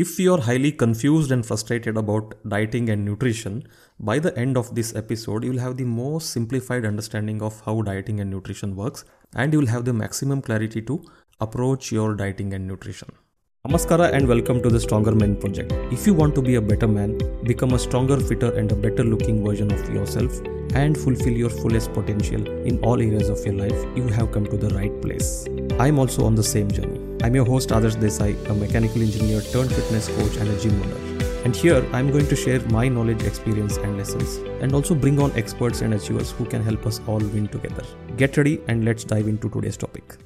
If you're highly confused and frustrated about dieting and nutrition, by the end of this episode, you'll have the most simplified understanding of how dieting and nutrition works, and you'll have the maximum clarity to approach your dieting and nutrition. Namaskara and welcome to the Stronger Men Project. If you want to be a better man, become a stronger, fitter, and a better looking version of yourself, and fulfill your fullest potential in all areas of your life, you have come to the right place. I'm also on the same journey. I'm your host Adarsh Desai, a mechanical engineer turned fitness coach and a gym owner. And here I'm going to share my knowledge, experience, and lessons, and also bring on experts and achievers who can help us all win together. Get ready and let's dive into today's topic.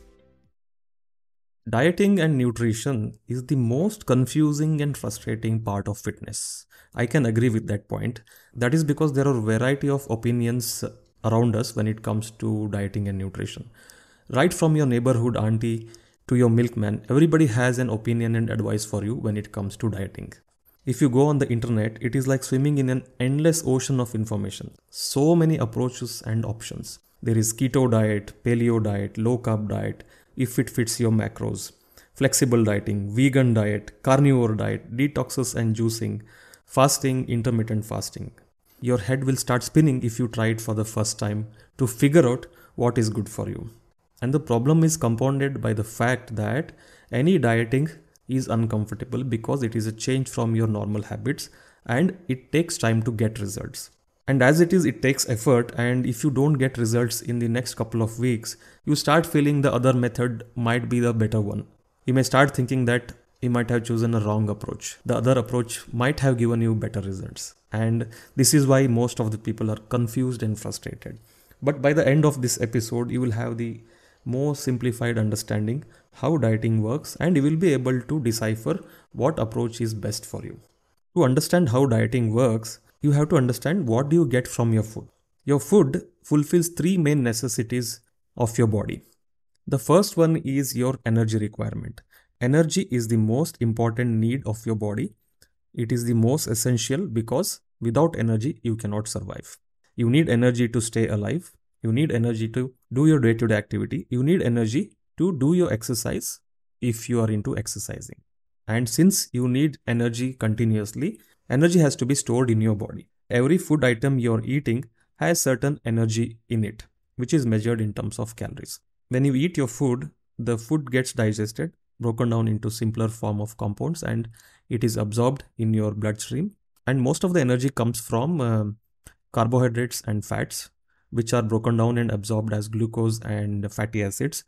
Dieting and nutrition is the most confusing and frustrating part of fitness. I can agree with that point. That is because there are variety of opinions around us when it comes to dieting and nutrition. Right from your neighborhood auntie to your milkman, everybody has an opinion and advice for you when it comes to dieting. If you go on the internet, it is like swimming in an endless ocean of information. So many approaches and options. There is keto diet, paleo diet, low carb diet, if it fits your macros, flexible dieting, vegan diet, carnivore diet, detoxes and juicing, fasting, intermittent fasting. Your head will start spinning if you try it for the first time to figure out what is good for you. And the problem is compounded by the fact that any dieting is uncomfortable because it is a change from your normal habits and it takes time to get results. And as it is, it takes effort, and if you don't get results in the next couple of weeks, you start feeling the other method might be the better one. You may start thinking that you might have chosen a wrong approach. The other approach might have given you better results. And this is why most of the people are confused and frustrated. But by the end of this episode, you will have the more simplified understanding how dieting works and you will be able to decipher what approach is best for you. To understand how dieting works, you have to understand what do you get from your food. Your food fulfills three main necessities of your body. The first one is your energy requirement. Energy is the most important need of your body. It is the most essential because without energy you cannot survive. You need energy to stay alive. You need energy to do your day to day activity. You need energy to do your exercise if you are into exercising. And since you need energy continuously, energy has to be stored in your body. Every food item you're eating has certain energy in it, which is measured in terms of calories. When you eat your food, the food gets digested, broken down into simpler form of compounds, and it is absorbed in your bloodstream. And most of the energy comes from uh, carbohydrates and fats, which are broken down and absorbed as glucose and fatty acids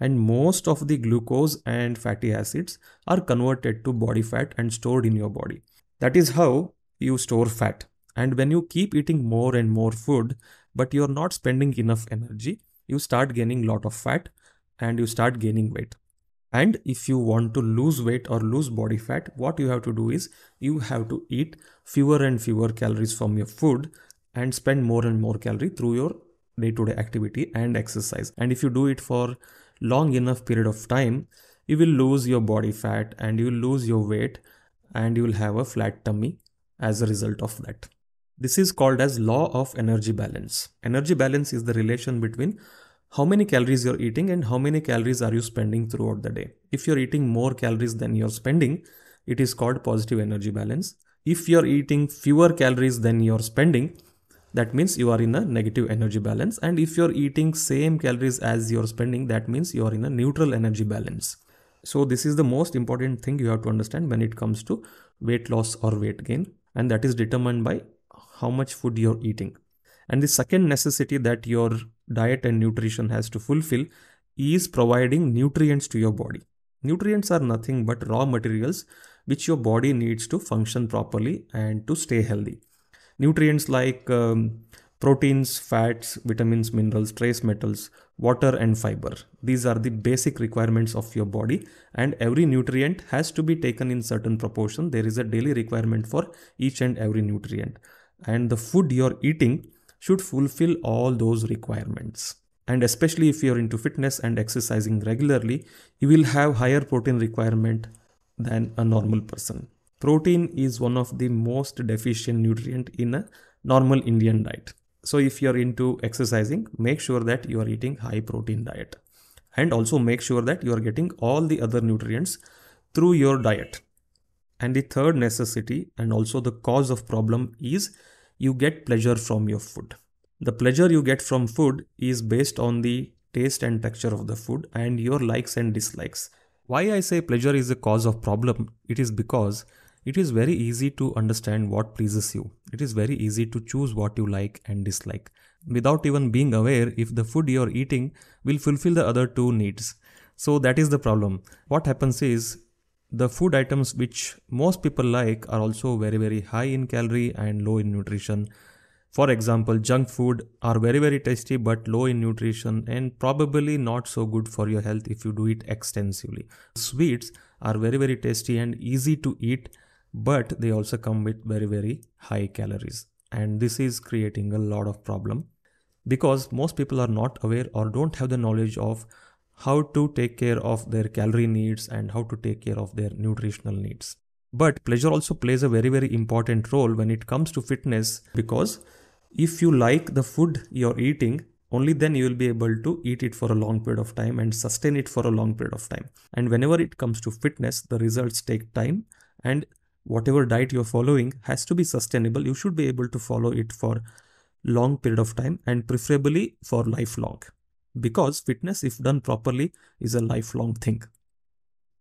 and most of the glucose and fatty acids are converted to body fat and stored in your body. That is how you store fat. And when you keep eating more and more food, but you're not spending enough energy, you start gaining lot of fat and you start gaining weight. And if you want to lose weight or lose body fat, what you have to do is you have to eat fewer and fewer calories from your food and spend more and more calorie through your day to day activity and exercise. And if you do it for long enough period of time, you will lose your body fat and you will lose your weight and you will have a flat tummy as a result of that. This is called as law of energy balance. Energy balance is the relation between how many calories you're eating and how many calories are you spending throughout the day. If you're eating more calories than you're spending, it is called positive energy balance. If you're eating fewer calories than you're spending, that means you are in a negative energy balance. And if you're eating same calories as you're spending that means you are in a neutral energy balance. So this is the most important thing you have to understand when it comes to weight loss or weight gain. And that is determined by how much food you're eating. And the second necessity that your diet and nutrition has to fulfill is providing nutrients to your body. Nutrients are nothing but raw materials which your body needs to function properly and to stay healthy nutrients like um, proteins, fats, vitamins, minerals, trace metals, water, and fiber. These are the basic requirements of your body, and every nutrient has to be taken in certain proportion. There is a daily requirement for each and every nutrient, and the food you're eating should fulfill all those requirements. And especially if you're into fitness and exercising regularly, you will have higher protein requirement than a normal person. Protein is one of the most deficient nutrient in a normal Indian diet. So if you're into exercising, make sure that you are eating high protein diet. And also make sure that you are getting all the other nutrients through your diet. And the third necessity and also the cause of problem is you get pleasure from your food. The pleasure you get from food is based on the taste and texture of the food and your likes and dislikes. Why I say pleasure is a cause of problem, it is because it is very easy to understand what pleases you. It is very easy to choose what you like and dislike without even being aware if the food you're eating will fulfill the other two needs. So that is the problem. What happens is the food items which most people like are also very very high in calorie and low in nutrition for example, junk food are very very tasty but low in nutrition and probably not so good for your health if you do it extensively. Sweets are very very tasty and easy to eat but they also come with very very high calories and this is creating a lot of problem because most people are not aware or don't have the knowledge of how to take care of their calorie needs and how to take care of their nutritional needs. But pleasure also plays a very very important role when it comes to fitness because if you like the food you're eating only then you will be able to eat it for a long period of time and sustain it for a long period of time and whenever it comes to fitness the results take time and whatever diet you're following has to be sustainable. You should be able to follow it for long period of time and preferably for lifelong. Because fitness if done properly is a lifelong thing.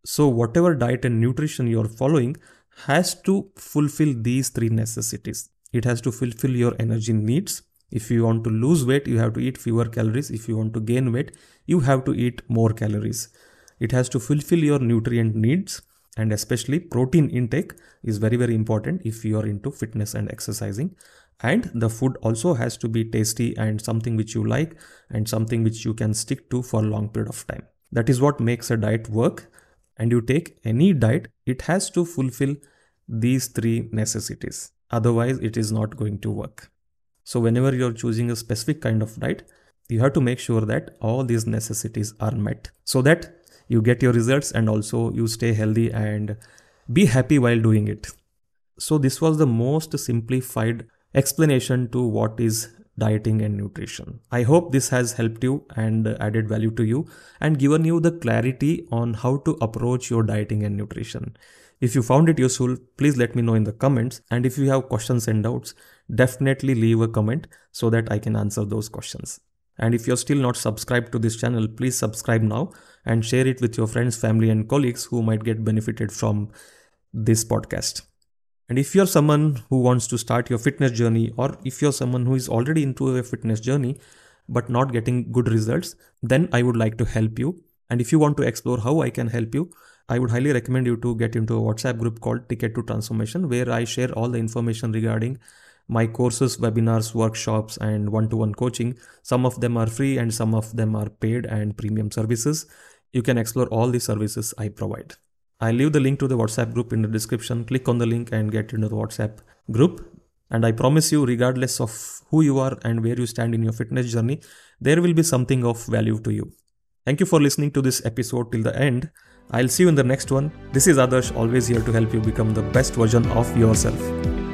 So whatever diet and nutrition you're following has to fulfill these three necessities. It has to fulfill your energy needs. If you want to lose weight you have to eat fewer calories. If you want to gain weight you have to eat more calories. It has to fulfill your nutrient needs and especially protein intake is very very important if you are into fitness and exercising. And the food also has to be tasty and something which you like and something which you can stick to for a long period of time. That is what makes a diet work. And you take any diet it has to fulfill these three necessities. Otherwise, it is not going to work. So whenever you're choosing a specific kind of diet, you have to make sure that all these necessities are met so that you get your results and also you stay healthy and be happy while doing it. So this was the most simplified explanation to what is dieting and nutrition. I hope this has helped you and added value to you and given you the clarity on how to approach your dieting and nutrition. If you found it useful, please let me know in the comments. And if you have questions and doubts, definitely leave a comment so that I can answer those questions. And if you're still not subscribed to this channel, please subscribe now and share it with your friends, family, and colleagues who might get benefited from this podcast. And if you're someone who wants to start your fitness journey, or if you're someone who is already into a fitness journey but not getting good results, then I would like to help you. And if you want to explore how I can help you, I would highly recommend you to get into a WhatsApp group called Ticket to Transformation, where I share all the information regarding my courses, webinars, workshops, and one to one coaching. Some of them are free and some of them are paid and premium services. You can explore all the services I provide. I'll leave the link to the WhatsApp group in the description. Click on the link and get into the WhatsApp group. And I promise you, regardless of who you are and where you stand in your fitness journey, there will be something of value to you. Thank you for listening to this episode till the end. I'll see you in the next one. This is Adarsh, always here to help you become the best version of yourself.